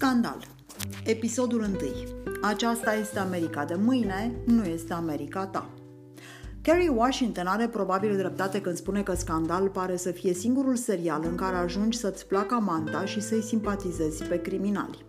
Scandal. Episodul 1. Aceasta este America de mâine, nu este America ta. Kerry Washington are probabil dreptate când spune că Scandal pare să fie singurul serial în care ajungi să-ți placă amanta și să-i simpatizezi pe criminali.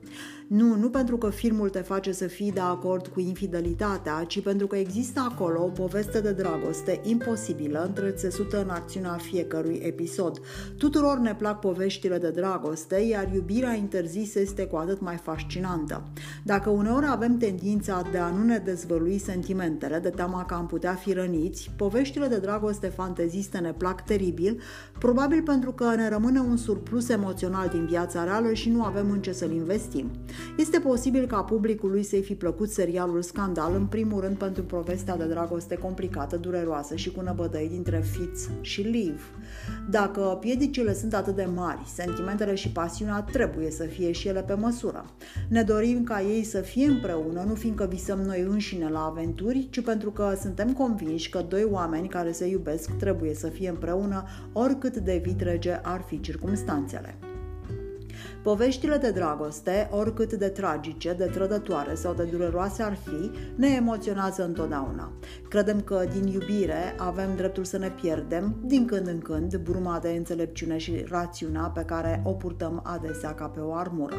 Nu, nu pentru că filmul te face să fii de acord cu infidelitatea, ci pentru că există acolo o poveste de dragoste imposibilă, întrețesută în acțiunea fiecărui episod. Tuturor ne plac poveștile de dragoste, iar iubirea interzisă este cu atât mai fascinantă. Dacă uneori avem tendința de a nu ne dezvălui sentimentele, de teama că am putea fi răniți, poveștile de dragoste fanteziste ne plac teribil, probabil pentru că ne rămâne un surplus emoțional din viața reală și nu avem în ce să-l investim. Este posibil ca publicului să-i fi plăcut serialul Scandal, în primul rând pentru povestea de dragoste complicată, dureroasă și cu năbădăi dintre Fitz și Liv. Dacă piedicile sunt atât de mari, sentimentele și pasiunea trebuie să fie și ele pe măsură. Ne dorim ca ei să fie împreună, nu fiindcă visăm noi înșine la aventuri, ci pentru că suntem convinși că doi oameni care se iubesc trebuie să fie împreună, oricât de vitrege ar fi circumstanțele. Poveștile de dragoste, oricât de tragice, de trădătoare sau de dureroase ar fi, ne emoționează întotdeauna. Credem că din iubire avem dreptul să ne pierdem, din când în când, bruma de înțelepciune și rațiunea pe care o purtăm adesea ca pe o armură.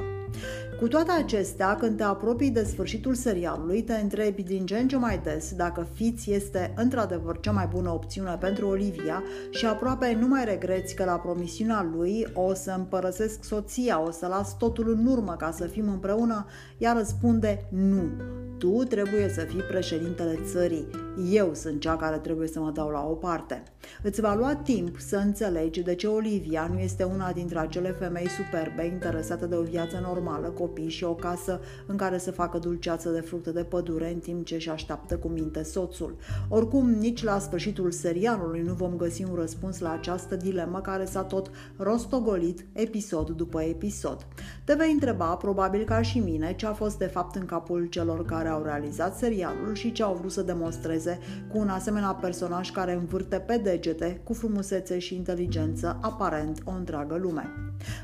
Cu toate acestea, când te apropii de sfârșitul serialului, te întrebi din ce în ce mai des dacă Fitz este într-adevăr cea mai bună opțiune pentru Olivia și aproape nu mai regreți că la promisiunea lui o să împărăsesc soția, o să las totul în urmă ca să fim împreună, ea răspunde nu. Tu trebuie să fii președintele țării. Eu sunt cea care trebuie să mă dau la o parte. Îți va lua timp să înțelegi de ce Olivia nu este una dintre acele femei superbe interesate de o viață normală, copii și o casă în care să facă dulceață de fructe de pădure în timp ce își așteaptă cu minte soțul. Oricum, nici la sfârșitul serialului nu vom găsi un răspuns la această dilemă care s-a tot rostogolit episod după episod. Te vei întreba, probabil ca și mine, ce a fost de fapt în capul celor care au realizat serialul și ce au vrut să demonstreze cu un asemenea personaj care învârte pe degete, cu frumusețe și inteligență, aparent o întreagă lume.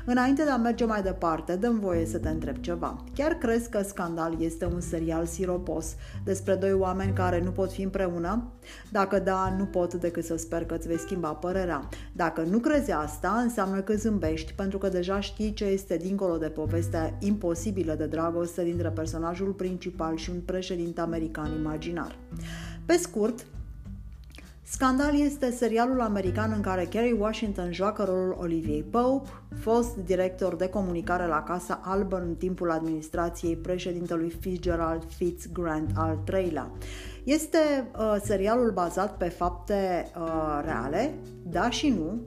Înainte de a merge mai departe, dăm voie să te întreb ceva. Chiar crezi că Scandal este un serial siropos despre doi oameni care nu pot fi împreună? Dacă da, nu pot decât să sper că îți vei schimba părerea. Dacă nu crezi asta, înseamnă că zâmbești pentru că deja știi ce este dincolo de povestea imposibilă de dragoste dintre personajul principal și un președinte american imaginar. Pe scurt, Scandal este serialul american în care Kerry Washington joacă rolul Olivier Pope, fost director de comunicare la Casa Albă în timpul administrației președintelui Fitzgerald Fitz Grant al III-lea. Este uh, serialul bazat pe fapte uh, reale, da și nu,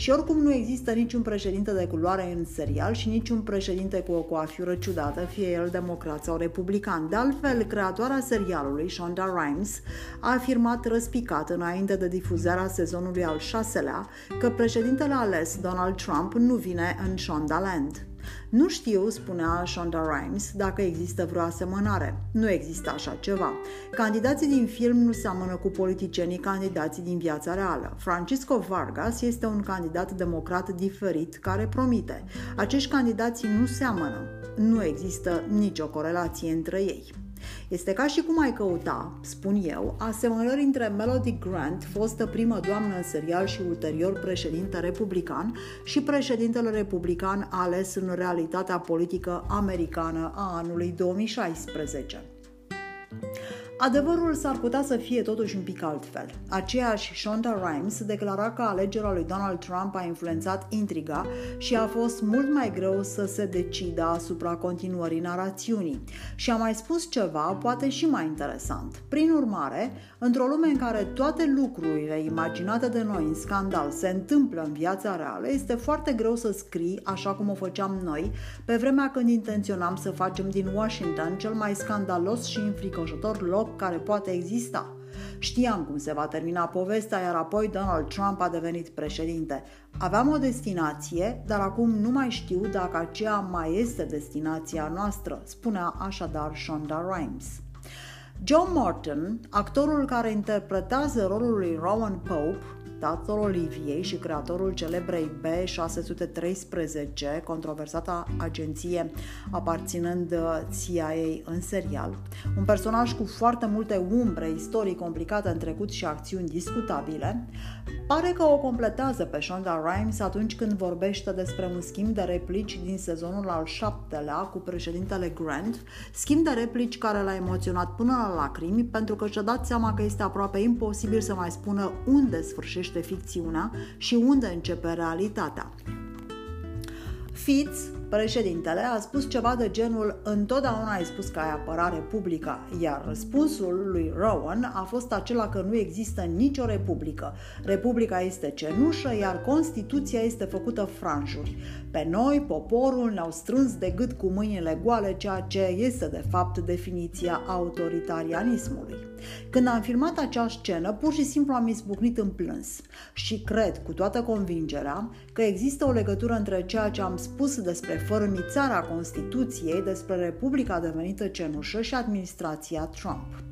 și oricum nu există niciun președinte de culoare în serial și niciun președinte cu o coafiură ciudată, fie el democrat sau republican. De altfel, creatoarea serialului, Shonda Rhimes, a afirmat răspicat înainte de difuzarea sezonului al șaselea că președintele ales, Donald Trump, nu vine în Shonda Land. Nu știu, spunea Shonda Rhimes, dacă există vreo asemănare. Nu există așa ceva. Candidații din film nu seamănă cu politicienii candidații din viața reală. Francisco Vargas este un candidat democrat diferit care promite. Acești candidați nu seamănă. Nu există nicio corelație între ei. Este ca și cum ai căuta, spun eu, asemănări între Melody Grant, fostă primă doamnă în serial și ulterior președinte republican, și președintele republican ales în realitatea politică americană a anului 2016. Adevărul s-ar putea să fie totuși un pic altfel. Aceeași Shonda Rhimes declara că alegerea lui Donald Trump a influențat intriga și a fost mult mai greu să se decidă asupra continuării narațiunii. Și a mai spus ceva, poate și mai interesant. Prin urmare, într-o lume în care toate lucrurile imaginate de noi în scandal se întâmplă în viața reală, este foarte greu să scrii, așa cum o făceam noi, pe vremea când intenționam să facem din Washington cel mai scandalos și înfricoșător loc care poate exista. Știam cum se va termina povestea, iar apoi Donald Trump a devenit președinte. Aveam o destinație, dar acum nu mai știu dacă aceea mai este destinația noastră, spunea așadar Shonda Rhimes. John Morton, actorul care interpretează rolul lui Rowan Pope, tatăl Oliviei și creatorul celebrei B613, controversata agenție aparținând CIA în serial. Un personaj cu foarte multe umbre, istorii complicate în trecut și acțiuni discutabile, pare că o completează pe Shonda Rhimes atunci când vorbește despre un schimb de replici din sezonul al șaptelea cu președintele Grant, schimb de replici care l-a emoționat până la lacrimi pentru că și-a dat seama că este aproape imposibil să mai spună unde sfârșește ficțiunea și unde începe realitatea. Fitz, președintele, a spus ceva de genul întotdeauna ai spus că ai apăra Republica, iar răspunsul lui Rowan a fost acela că nu există nicio republică. Republica este cenușă, iar Constituția este făcută franjuri. Pe noi, poporul, ne-au strâns de gât cu mâinile goale, ceea ce este de fapt definiția autoritarianismului. Când am filmat acea scenă, pur și simplu am izbucnit în plâns și cred cu toată convingerea că există o legătură între ceea ce am spus despre fărâmițarea Constituției, despre Republica devenită cenușă și administrația Trump.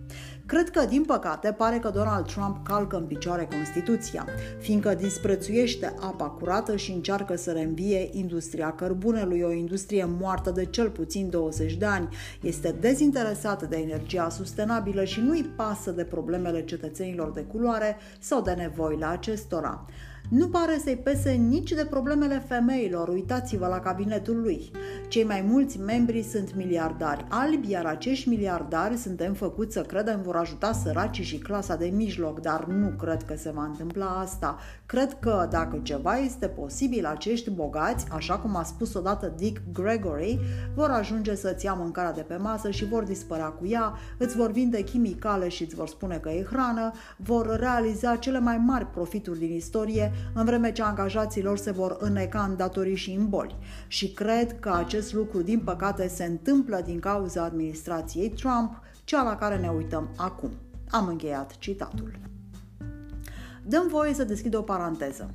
Cred că, din păcate, pare că Donald Trump calcă în picioare Constituția, fiindcă disprețuiește apa curată și încearcă să reînvie industria cărbunelui, o industrie moartă de cel puțin 20 de ani. Este dezinteresată de energia sustenabilă și nu-i pasă de problemele cetățenilor de culoare sau de nevoile acestora. Nu pare să-i pese nici de problemele femeilor, uitați-vă la cabinetul lui. Cei mai mulți membri sunt miliardari albi, iar acești miliardari suntem făcuți să credem vor ajuta săracii și clasa de mijloc, dar nu cred că se va întâmpla asta. Cred că dacă ceva este posibil, acești bogați, așa cum a spus odată Dick Gregory, vor ajunge să-ți ia mâncarea de pe masă și vor dispărea cu ea, îți vor vinde chimicale și îți vor spune că e hrană, vor realiza cele mai mari profituri din istorie, în vreme ce angajații lor se vor îneca în datorii și în boli. Și cred că acest lucru, din păcate, se întâmplă din cauza administrației Trump, cea la care ne uităm acum. Am încheiat citatul. Dăm voie să deschid o paranteză.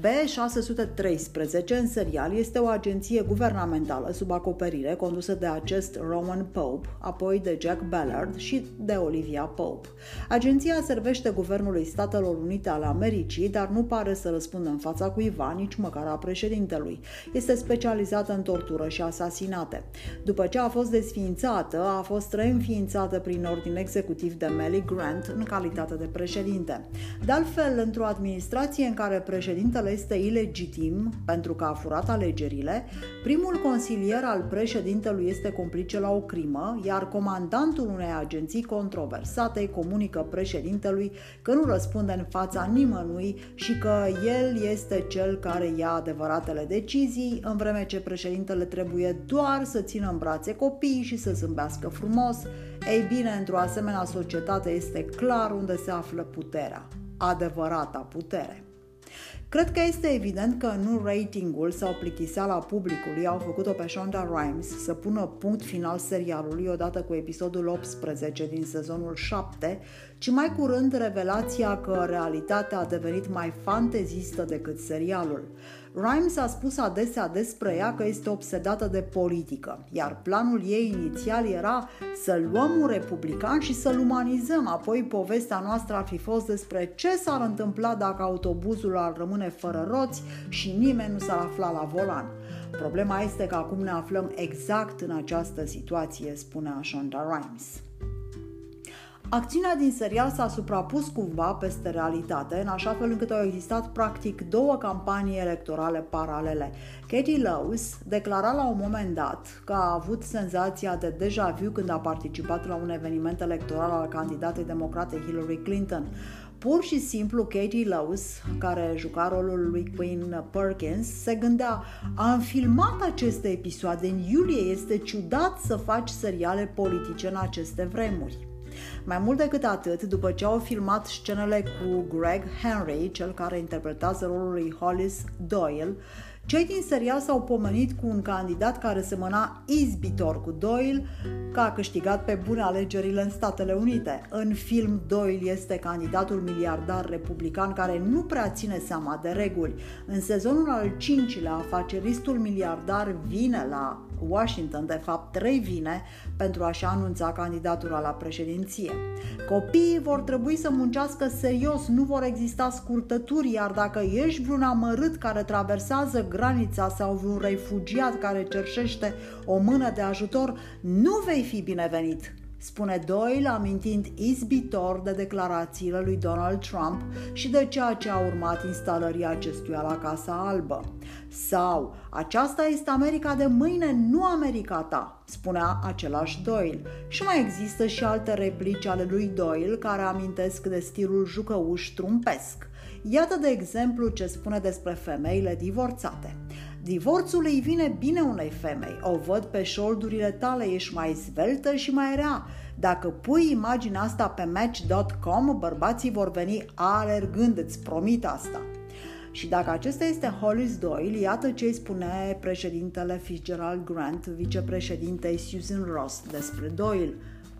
B613 în serial este o agenție guvernamentală sub acoperire condusă de acest Roman Pope, apoi de Jack Ballard și de Olivia Pope. Agenția servește Guvernului Statelor Unite ale Americii, dar nu pare să răspundă în fața cuiva, nici măcar a președintelui. Este specializată în tortură și asasinate. După ce a fost desființată, a fost reînființată prin ordin executiv de Melly Grant în calitate de președinte. De altfel, într-o administrație în care președintele președintele este ilegitim pentru că a furat alegerile, primul consilier al președintelui este complice la o crimă, iar comandantul unei agenții controversate îi comunică președintelui că nu răspunde în fața nimănui și că el este cel care ia adevăratele decizii, în vreme ce președintele trebuie doar să țină în brațe copiii și să zâmbească frumos. Ei bine, într-o asemenea societate este clar unde se află puterea, adevărata putere. Cred că este evident că nu ratingul sau plictiseala publicului au făcut-o pe Shonda Rhimes să pună punct final serialului odată cu episodul 18 din sezonul 7, ci mai curând revelația că realitatea a devenit mai fantezistă decât serialul. Rhimes a spus adesea despre ea că este obsedată de politică, iar planul ei inițial era să luăm un republican și să-l umanizăm. Apoi povestea noastră ar fi fost despre ce s-ar întâmpla dacă autobuzul ar rămâne fără roți și nimeni nu s-ar afla la volan. Problema este că acum ne aflăm exact în această situație, spunea Shonda Rhimes. Acțiunea din serial s-a suprapus cumva peste realitate, în așa fel încât au existat practic două campanii electorale paralele. Katie Lowes declara la un moment dat că a avut senzația de deja vu când a participat la un eveniment electoral al candidatei democrate Hillary Clinton. Pur și simplu Katie Lowes, care juca rolul lui Queen Perkins, se gândea Am filmat aceste episoade în iulie, este ciudat să faci seriale politice în aceste vremuri. Mai mult decât atât, după ce au filmat scenele cu Greg Henry, cel care interpretează rolul lui Hollis Doyle, cei din serial s-au pomenit cu un candidat care semăna izbitor cu Doyle, că a câștigat pe bune alegerile în Statele Unite. În film, Doyle este candidatul miliardar republican care nu prea ține seama de reguli. În sezonul al cincilea, afaceristul miliardar vine la Washington de fapt trei vine pentru a-și anunța candidatura la președinție. Copiii vor trebui să muncească serios, nu vor exista scurtături, iar dacă ești vreun amărât care traversează granița sau vreun refugiat care cerșește o mână de ajutor, nu vei fi binevenit spune Doyle amintind izbitor de declarațiile lui Donald Trump și de ceea ce a urmat instalării acestuia la Casa Albă. Sau, aceasta este America de mâine, nu America ta, spunea același Doyle. Și mai există și alte replici ale lui Doyle care amintesc de stilul jucăuș trumpesc. Iată de exemplu ce spune despre femeile divorțate. Divorțul îi vine bine unei femei. O văd pe șoldurile tale, ești mai zveltă și mai rea. Dacă pui imaginea asta pe match.com, bărbații vor veni alergând, îți promit asta. Și dacă acesta este Hollis Doyle, iată ce îi spune președintele Fitzgerald Grant, vicepreședintei Susan Ross despre Doyle.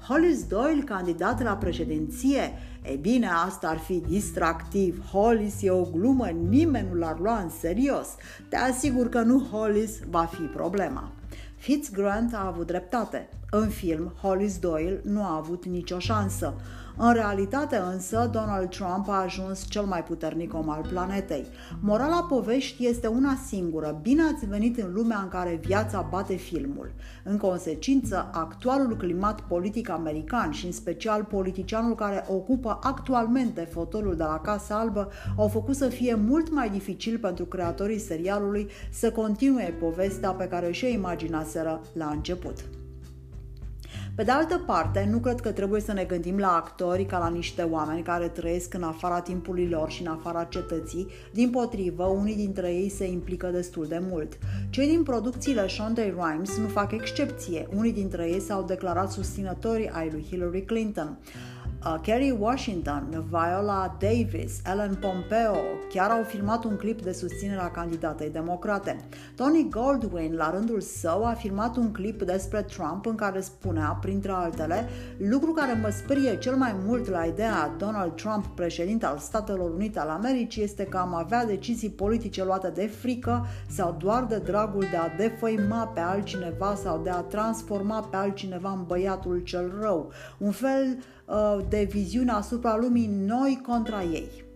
Hollis Doyle, candidat la președinție, e bine, asta ar fi distractiv. Hollis e o glumă, nimeni nu l-ar lua în serios. Te asigur că nu Hollis va fi problema. Fitz Grant a avut dreptate. În film, Hollis Doyle nu a avut nicio șansă. În realitate însă, Donald Trump a ajuns cel mai puternic om al planetei. Morala poveștii este una singură. Bine ați venit în lumea în care viața bate filmul. În consecință, actualul climat politic american și în special politicianul care ocupă actualmente fotolul de la Casa Albă au făcut să fie mult mai dificil pentru creatorii serialului să continue povestea pe care și-o imaginaseră la început. Pe de altă parte, nu cred că trebuie să ne gândim la actori ca la niște oameni care trăiesc în afara timpului lor și în afara cetății, din potrivă, unii dintre ei se implică destul de mult. Cei din producțiile Shonda Rhimes nu fac excepție, unii dintre ei s-au declarat susținători ai lui Hillary Clinton uh, Kerry Washington, Viola Davis, Ellen Pompeo chiar au filmat un clip de susținere a candidatei democrate. Tony Goldwyn, la rândul său, a filmat un clip despre Trump în care spunea, printre altele, lucru care mă sperie cel mai mult la ideea Donald Trump, președinte al Statelor Unite al Americii, este că am avea decizii politice luate de frică sau doar de dragul de a defăima pe altcineva sau de a transforma pe altcineva în băiatul cel rău. Un fel Uh, de viziune asupra lumii noi contra ei.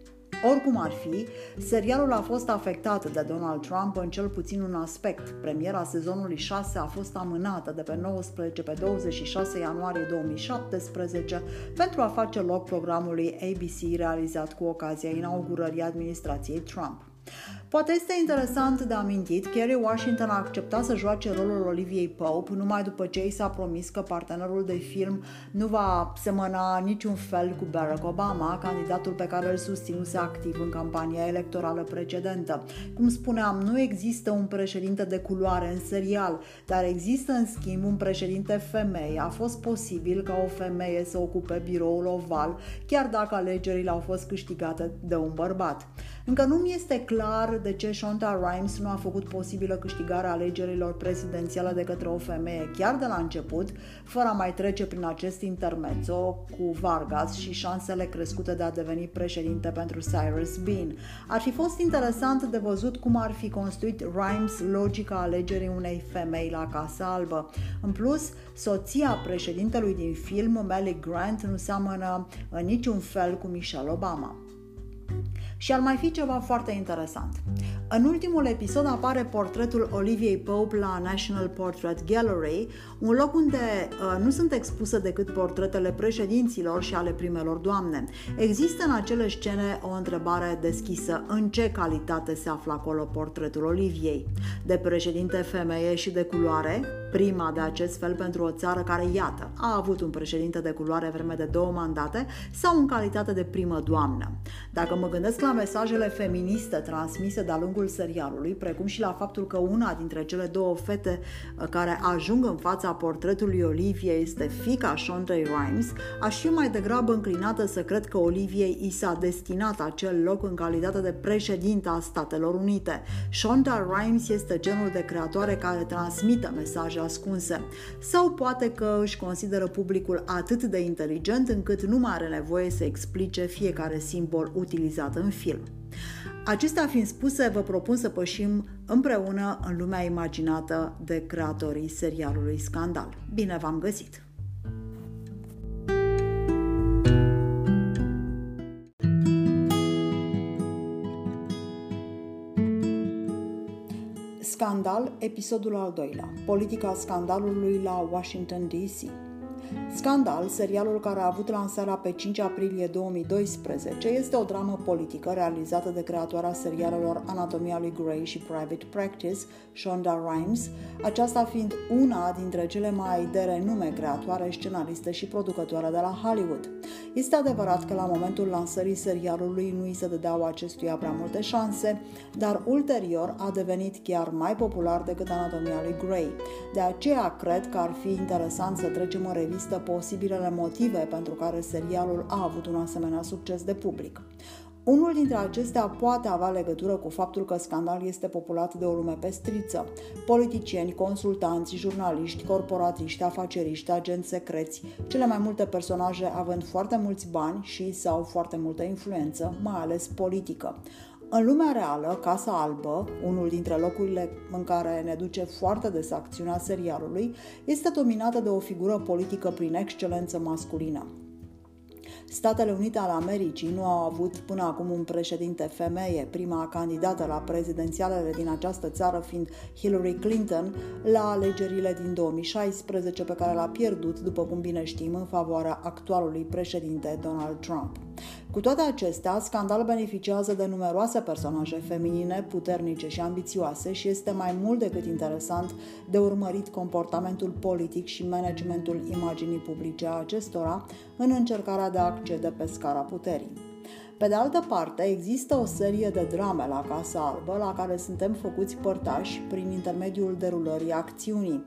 Oricum ar fi, serialul a fost afectat de Donald Trump în cel puțin un aspect. Premiera sezonului 6 a fost amânată de pe 19 pe 26 ianuarie 2017 pentru a face loc programului ABC realizat cu ocazia inaugurării administrației Trump. Poate este interesant de amintit, Kerry Washington a acceptat să joace rolul Oliviei Pope numai după ce i s-a promis că partenerul de film nu va semăna niciun fel cu Barack Obama, candidatul pe care îl susținuse activ în campania electorală precedentă. Cum spuneam, nu există un președinte de culoare în serial, dar există în schimb un președinte femeie. A fost posibil ca o femeie să ocupe biroul oval, chiar dacă alegerile au fost câștigate de un bărbat. Încă nu mi este clar de ce Shonda Rhimes nu a făcut posibilă câștigarea alegerilor prezidențiale de către o femeie chiar de la început, fără a mai trece prin acest intermezzo cu Vargas și șansele crescute de a deveni președinte pentru Cyrus Bean. Ar fi fost interesant de văzut cum ar fi construit Rhimes logica alegerii unei femei la Casa Albă. În plus, soția președintelui din film, Melly Grant, nu seamănă în niciun fel cu Michelle Obama. Și ar mai fi ceva foarte interesant. În ultimul episod apare portretul Oliviei Pope la National Portrait Gallery, un loc unde uh, nu sunt expuse decât portretele președinților și ale primelor doamne. Există în acele scene o întrebare deschisă. În ce calitate se află acolo portretul Oliviei? De președinte femeie și de culoare? Prima de acest fel pentru o țară care, iată, a avut un președinte de culoare vreme de două mandate sau în calitate de primă doamnă. Dacă mă gândesc la mesajele feministe transmise de-a lungul serialului, precum și la faptul că una dintre cele două fete uh, care ajung în fața portretului Olivia este fica Shonda Rhimes, aș fi mai degrabă înclinată să cred că Oliviei i s-a destinat acel loc în calitate de președintă a Statelor Unite. Shonda Rhimes este genul de creatoare care transmite mesaje ascunse. Sau poate că își consideră publicul atât de inteligent încât nu mai are nevoie să explice fiecare simbol utilizată în film. Acestea fiind spuse, vă propun să pășim împreună în lumea imaginată de creatorii serialului Scandal. Bine v-am găsit! Scandal, episodul al doilea. Politica scandalului la Washington DC. Scandal, serialul care a avut lansarea pe 5 aprilie 2012, este o dramă politică realizată de creatoarea serialelor Anatomia lui Grey și Private Practice, Shonda Rhimes, aceasta fiind una dintre cele mai de renume creatoare, scenariste și producătoare de la Hollywood. Este adevărat că la momentul lansării serialului nu îi se dădeau acestuia prea multe șanse, dar ulterior a devenit chiar mai popular decât Anatomia lui Grey. De aceea cred că ar fi interesant să trecem în revistă posibilele motive pentru care serialul a avut un asemenea succes de public. Unul dintre acestea poate avea legătură cu faptul că scandal este populat de o lume pestriță. Politicieni, consultanți, jurnaliști, corporatiști, afaceriști, agenți secreți, cele mai multe personaje având foarte mulți bani și sau foarte multă influență, mai ales politică. În lumea reală, Casa Albă, unul dintre locurile în care ne duce foarte des acțiunea serialului, este dominată de o figură politică prin excelență masculină. Statele Unite ale Americii nu au avut până acum un președinte femeie, prima candidată la prezidențialele din această țară fiind Hillary Clinton la alegerile din 2016 pe care l-a pierdut, după cum bine știm, în favoarea actualului președinte Donald Trump. Cu toate acestea, Scandal beneficiază de numeroase personaje feminine, puternice și ambițioase și este mai mult decât interesant de urmărit comportamentul politic și managementul imaginii publice a acestora în încercarea de a accede pe scara puterii. Pe de altă parte, există o serie de drame la Casa Albă la care suntem făcuți părtași prin intermediul derulării acțiunii,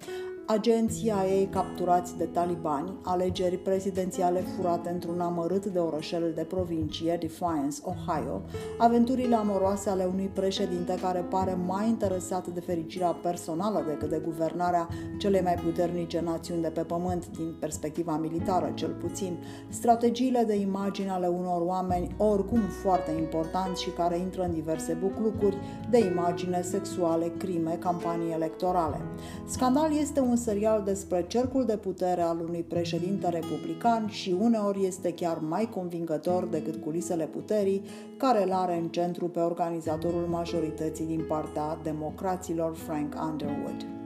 agenția ei capturați de talibani, alegeri prezidențiale furate într-un amărât de orășel de provincie, Defiance, Ohio, aventurile amoroase ale unui președinte care pare mai interesat de fericirea personală decât de guvernarea celei mai puternice națiuni de pe pământ, din perspectiva militară cel puțin, strategiile de imagine ale unor oameni oricum foarte importanți și care intră în diverse buclucuri de imagine sexuale, crime, campanii electorale. Scandal este un un serial despre cercul de putere al unui președinte republican și uneori este chiar mai convingător decât culisele puterii care îl are în centru pe organizatorul majorității din partea democraților Frank Underwood.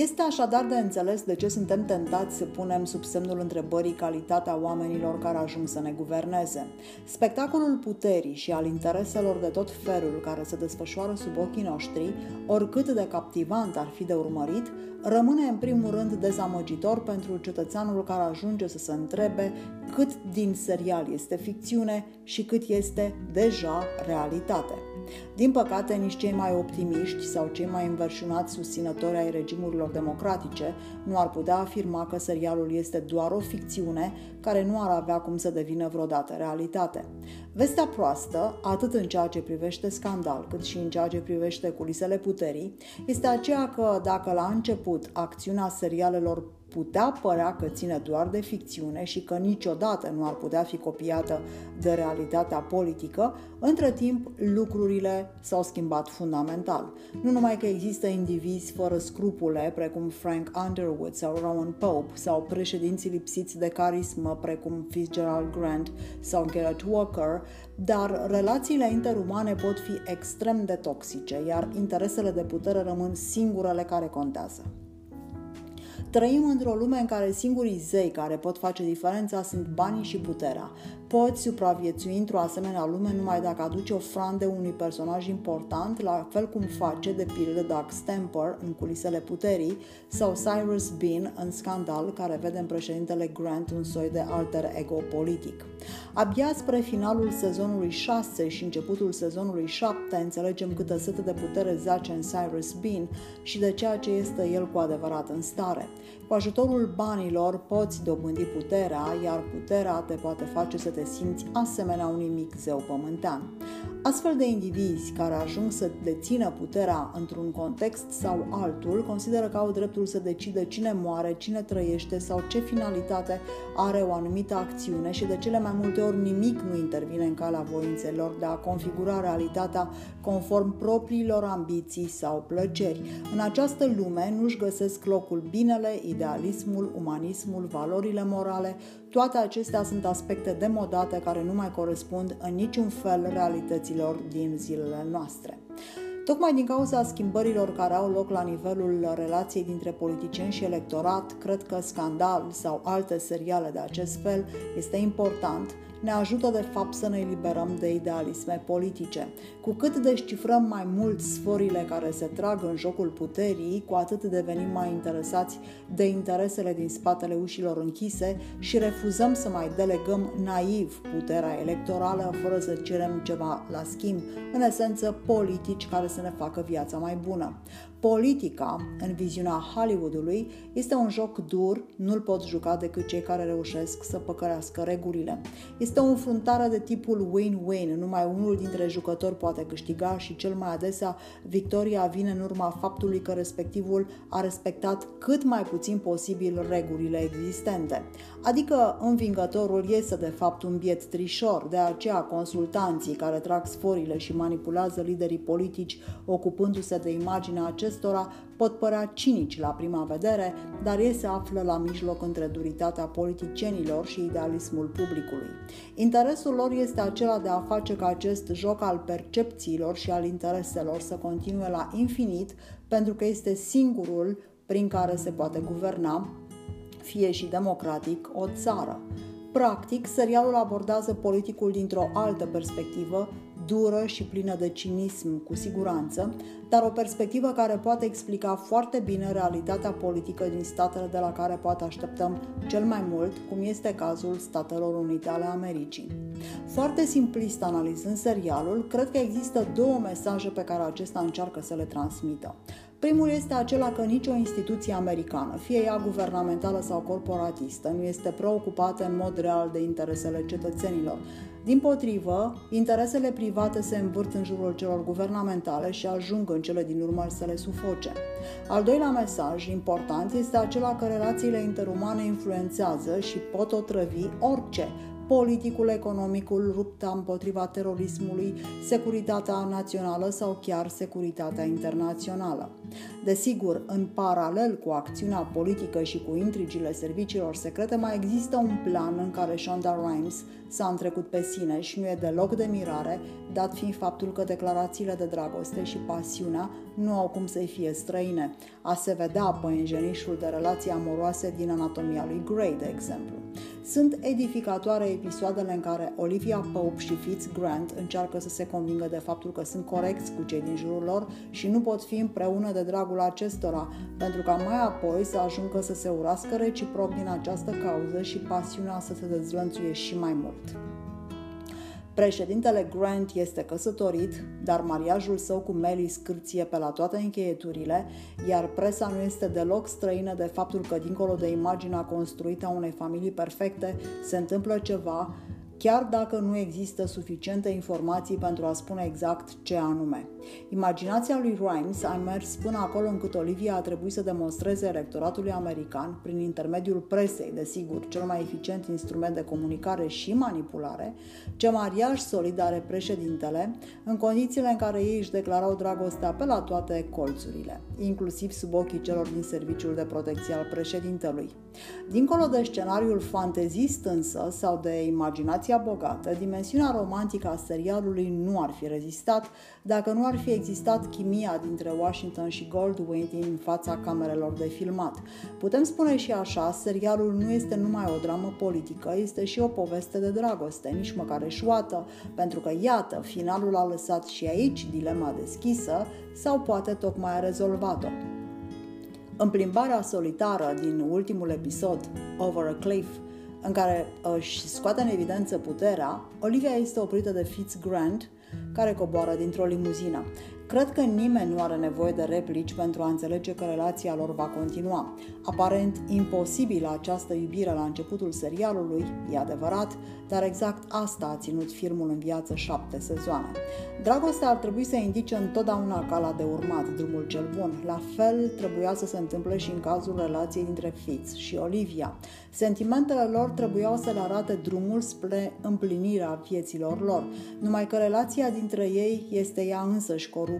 Este așadar de înțeles de ce suntem tentați să punem sub semnul întrebării calitatea oamenilor care ajung să ne guverneze. Spectacolul puterii și al intereselor de tot felul care se desfășoară sub ochii noștri, oricât de captivant ar fi de urmărit, rămâne în primul rând dezamăgitor pentru cetățeanul care ajunge să se întrebe cât din serial este ficțiune și cât este deja realitate. Din păcate, nici cei mai optimiști sau cei mai înverșunați susținători ai regimurilor democratice nu ar putea afirma că serialul este doar o ficțiune care nu ar avea cum să devină vreodată realitate. Vestea proastă, atât în ceea ce privește scandal, cât și în ceea ce privește culisele puterii, este aceea că dacă la început acțiunea serialelor putea părea că ține doar de ficțiune și că niciodată nu ar putea fi copiată de realitatea politică, între timp lucrurile s-au schimbat fundamental. Nu numai că există indivizi fără scrupule, precum Frank Underwood sau Rowan Pope, sau președinții lipsiți de carismă, precum Fitzgerald Grant sau Garrett Walker, dar relațiile interumane pot fi extrem de toxice, iar interesele de putere rămân singurele care contează. Trăim într-o lume în care singurii zei care pot face diferența sunt banii și puterea. Poți supraviețui într-o asemenea lume numai dacă aduci ofrande unui personaj important, la fel cum face, de pildă, Doug Stamper în culisele puterii sau Cyrus Bean în Scandal, care vede în președintele Grant un soi de alter ego politic. Abia spre finalul sezonului 6 și începutul sezonului 7 înțelegem câtă sete de putere zace în Cyrus Bean și de ceea ce este el cu adevărat în stare. Cu ajutorul banilor poți dobândi puterea, iar puterea te poate face să te simți asemenea unui mic zeu pământean. Astfel de indivizi care ajung să dețină puterea într-un context sau altul consideră că au dreptul să decidă cine moare, cine trăiește sau ce finalitate are o anumită acțiune și de cele mai multe ori nimic nu intervine în calea voințelor de a configura realitatea conform propriilor ambiții sau plăceri. În această lume nu-și găsesc locul binele, idealismul, umanismul, valorile morale, toate acestea sunt aspecte demodate care nu mai corespund în niciun fel realităților din zilele noastre. Tocmai din cauza schimbărilor care au loc la nivelul relației dintre politicieni și electorat, cred că Scandal sau alte seriale de acest fel este important ne ajută de fapt să ne eliberăm de idealisme politice. Cu cât descifrăm mai mult sforile care se trag în jocul puterii, cu atât devenim mai interesați de interesele din spatele ușilor închise și refuzăm să mai delegăm naiv puterea electorală fără să cerem ceva la schimb, în esență politici care să ne facă viața mai bună. Politica, în viziunea Hollywoodului, este un joc dur, nu-l pot juca decât cei care reușesc să păcărească regulile. Este o înfruntare de tipul win-win, numai unul dintre jucători poate câștiga și cel mai adesea victoria vine în urma faptului că respectivul a respectat cât mai puțin posibil regulile existente. Adică învingătorul este de fapt un biet trișor, de aceea consultanții care trag sforile și manipulează liderii politici ocupându-se de imaginea acestora pot părea cinici la prima vedere, dar ei se află la mijloc între duritatea politicienilor și idealismul publicului. Interesul lor este acela de a face ca acest joc al percepțiilor și al intereselor să continue la infinit, pentru că este singurul prin care se poate guverna, fie și democratic, o țară. Practic, serialul abordează politicul dintr-o altă perspectivă, dură și plină de cinism, cu siguranță, dar o perspectivă care poate explica foarte bine realitatea politică din statele de la care poate așteptăm cel mai mult, cum este cazul Statelor Unite ale Americii. Foarte simplist analizând serialul, cred că există două mesaje pe care acesta încearcă să le transmită. Primul este acela că nicio instituție americană, fie ea guvernamentală sau corporatistă, nu este preocupată în mod real de interesele cetățenilor. Din potrivă, interesele private se învârt în jurul celor guvernamentale și ajung în cele din urmă să le sufoce. Al doilea mesaj important este acela că relațiile interumane influențează și pot otrăvi orice, politicul, economicul, lupta împotriva terorismului, securitatea națională sau chiar securitatea internațională. Desigur, în paralel cu acțiunea politică și cu intrigile serviciilor secrete, mai există un plan în care Shonda Rhimes s-a întrecut pe sine și nu e deloc de mirare, dat fiind faptul că declarațiile de dragoste și pasiunea nu au cum să-i fie străine. A se vedea pe ingenișul de relații amoroase din anatomia lui Grey, de exemplu. Sunt edificatoare episoadele în care Olivia Pope și Fitz Grant încearcă să se convingă de faptul că sunt corecți cu cei din jurul lor și nu pot fi împreună de dragul acestora, pentru ca mai apoi să ajungă să se urască reciproc din această cauză și pasiunea să se dezlănțuie și mai mult. Președintele Grant este căsătorit, dar mariajul său cu Melly scârție pe la toate încheieturile, iar presa nu este deloc străină de faptul că, dincolo de imaginea construită a unei familii perfecte, se întâmplă ceva chiar dacă nu există suficiente informații pentru a spune exact ce anume. Imaginația lui Rhimes a mers până acolo încât Olivia a trebuit să demonstreze electoratului american, prin intermediul presei, desigur, cel mai eficient instrument de comunicare și manipulare, ce mariaj solid are președintele, în condițiile în care ei își declarau dragostea pe la toate colțurile, inclusiv sub ochii celor din serviciul de protecție al președintelui. Dincolo de scenariul fantezist însă sau de imaginația bogată, dimensiunea romantică a serialului nu ar fi rezistat dacă nu ar fi existat chimia dintre Washington și Goldwyn din fața camerelor de filmat. Putem spune și așa, serialul nu este numai o dramă politică, este și o poveste de dragoste, nici măcar eșuată, pentru că, iată, finalul a lăsat și aici dilema deschisă sau poate tocmai a rezolvat-o. În plimbarea solitară din ultimul episod, Over a Cliff, în care își scoate în evidență puterea, Olivia este oprită de Fitz Grant, care coboară dintr-o limuzină. Cred că nimeni nu are nevoie de replici pentru a înțelege că relația lor va continua. Aparent imposibilă această iubire la începutul serialului, e adevărat, dar exact asta a ținut filmul în viață șapte sezoane. Dragostea ar trebui să indice întotdeauna cala de urmat, drumul cel bun. La fel trebuia să se întâmple și în cazul relației dintre Fitz și Olivia. Sentimentele lor trebuiau să le arate drumul spre împlinirea vieților lor, numai că relația dintre ei este ea însăși coruptă,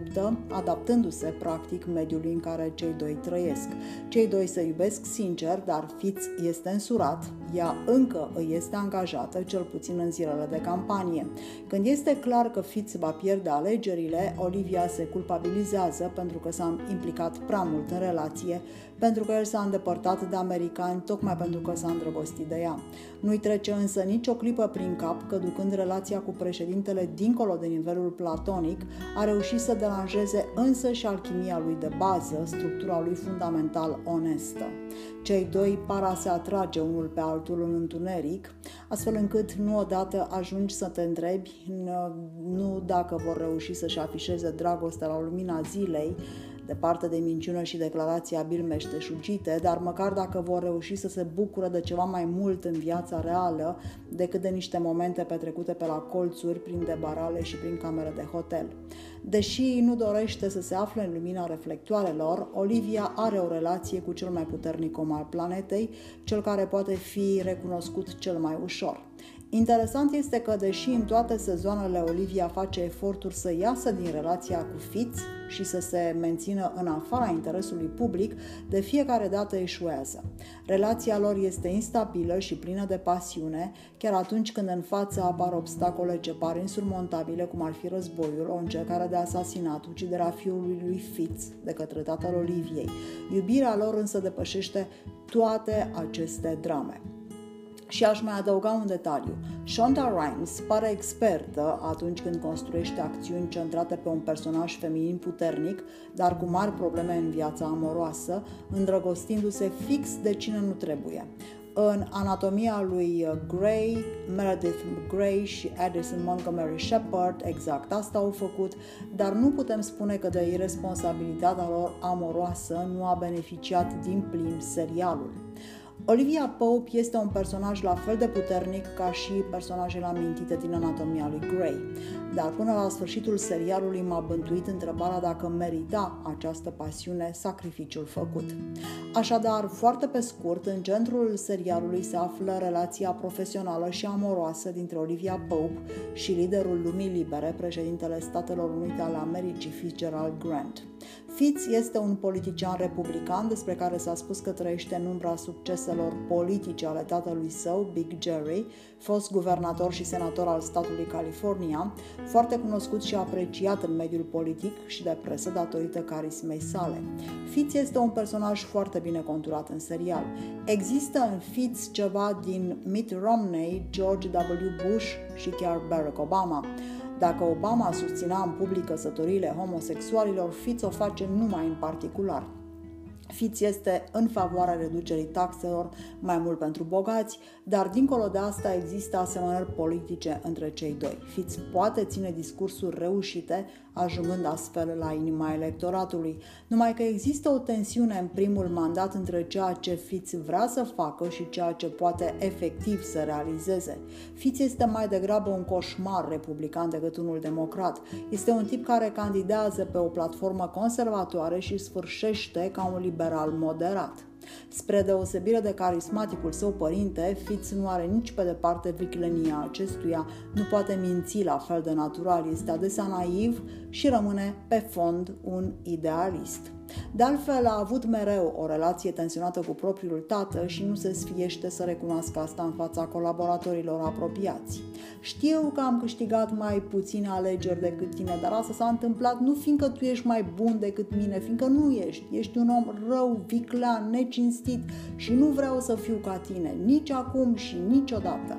adaptându-se practic mediului în care cei doi trăiesc. Cei doi se iubesc sincer, dar Fitz este însurat, ea încă îi este angajată, cel puțin în zilele de campanie. Când este clar că Fitz va pierde alegerile, Olivia se culpabilizează pentru că s-a implicat prea mult în relație, pentru că el s-a îndepărtat de americani tocmai pentru că s-a îndrăgostit de ea. Nu-i trece însă nicio clipă prin cap că ducând relația cu președintele dincolo de nivelul platonic, a reușit să deranjeze însă și alchimia lui de bază, structura lui fundamental onestă. Cei doi par a se atrage unul pe altul în întuneric, astfel încât nu odată ajungi să te întrebi nu dacă vor reuși să-și afișeze dragostea la lumina zilei, departe de minciună și declarații abil meșteșugite, dar măcar dacă vor reuși să se bucură de ceva mai mult în viața reală decât de niște momente petrecute pe la colțuri, prin debarale și prin camere de hotel. Deși nu dorește să se afle în lumina reflectoarelor, Olivia are o relație cu cel mai puternic om al planetei, cel care poate fi recunoscut cel mai ușor. Interesant este că, deși în toate sezoanele Olivia face eforturi să iasă din relația cu Fitz și să se mențină în afara interesului public, de fiecare dată eșuează. Relația lor este instabilă și plină de pasiune, chiar atunci când în față apar obstacole ce par insurmontabile, cum ar fi războiul, o încercare de asasinat, uciderea fiului lui Fitz de către tatăl Oliviei. Iubirea lor însă depășește toate aceste drame. Și aș mai adăuga un detaliu. Shonda Rhimes pare expertă atunci când construiește acțiuni centrate pe un personaj feminin puternic, dar cu mari probleme în viața amoroasă, îndrăgostindu-se fix de cine nu trebuie. În anatomia lui Gray, Meredith Gray și Addison Montgomery Shepard exact asta au făcut, dar nu putem spune că de irresponsabilitatea lor amoroasă nu a beneficiat din plin serialul. Olivia Pope este un personaj la fel de puternic ca și personajele amintite din anatomia lui Grey, dar până la sfârșitul serialului m-a bântuit întrebarea dacă merita această pasiune sacrificiul făcut. Așadar, foarte pe scurt, în centrul serialului se află relația profesională și amoroasă dintre Olivia Pope și liderul lumii libere, președintele Statelor Unite ale Americii Fitzgerald Grant. Fitz este un politician republican despre care s-a spus că trăiește în umbra succeselor politice ale tatălui său, Big Jerry, fost guvernator și senator al statului California, foarte cunoscut și apreciat în mediul politic și de presă datorită carismei sale. Fitz este un personaj foarte bine conturat în serial. Există în Fitz ceva din Mitt Romney, George W. Bush și chiar Barack Obama. Dacă Obama susținea în public căsătoriile homosexualilor, Fitz o face numai în particular. Fitz este în favoarea reducerii taxelor mai mult pentru bogați, dar dincolo de asta există asemănări politice între cei doi. Fitz poate ține discursuri reușite, ajungând astfel la inima electoratului. Numai că există o tensiune în primul mandat între ceea ce Fitz vrea să facă și ceea ce poate efectiv să realizeze. Fitz este mai degrabă un coșmar republican decât unul democrat. Este un tip care candidează pe o platformă conservatoare și sfârșește ca un liberal moderat. Spre deosebire de carismaticul său părinte, Fitz nu are nici pe departe viclenia acestuia, nu poate minți la fel de natural, este adesea naiv și rămâne pe fond un idealist. De altfel, a avut mereu o relație tensionată cu propriul tată și nu se sfiește să recunoască asta în fața colaboratorilor apropiați. Știu că am câștigat mai puține alegeri decât tine, dar asta s-a întâmplat nu fiindcă tu ești mai bun decât mine, fiindcă nu ești. Ești un om rău, viclean, necinstit și nu vreau să fiu ca tine, nici acum și niciodată.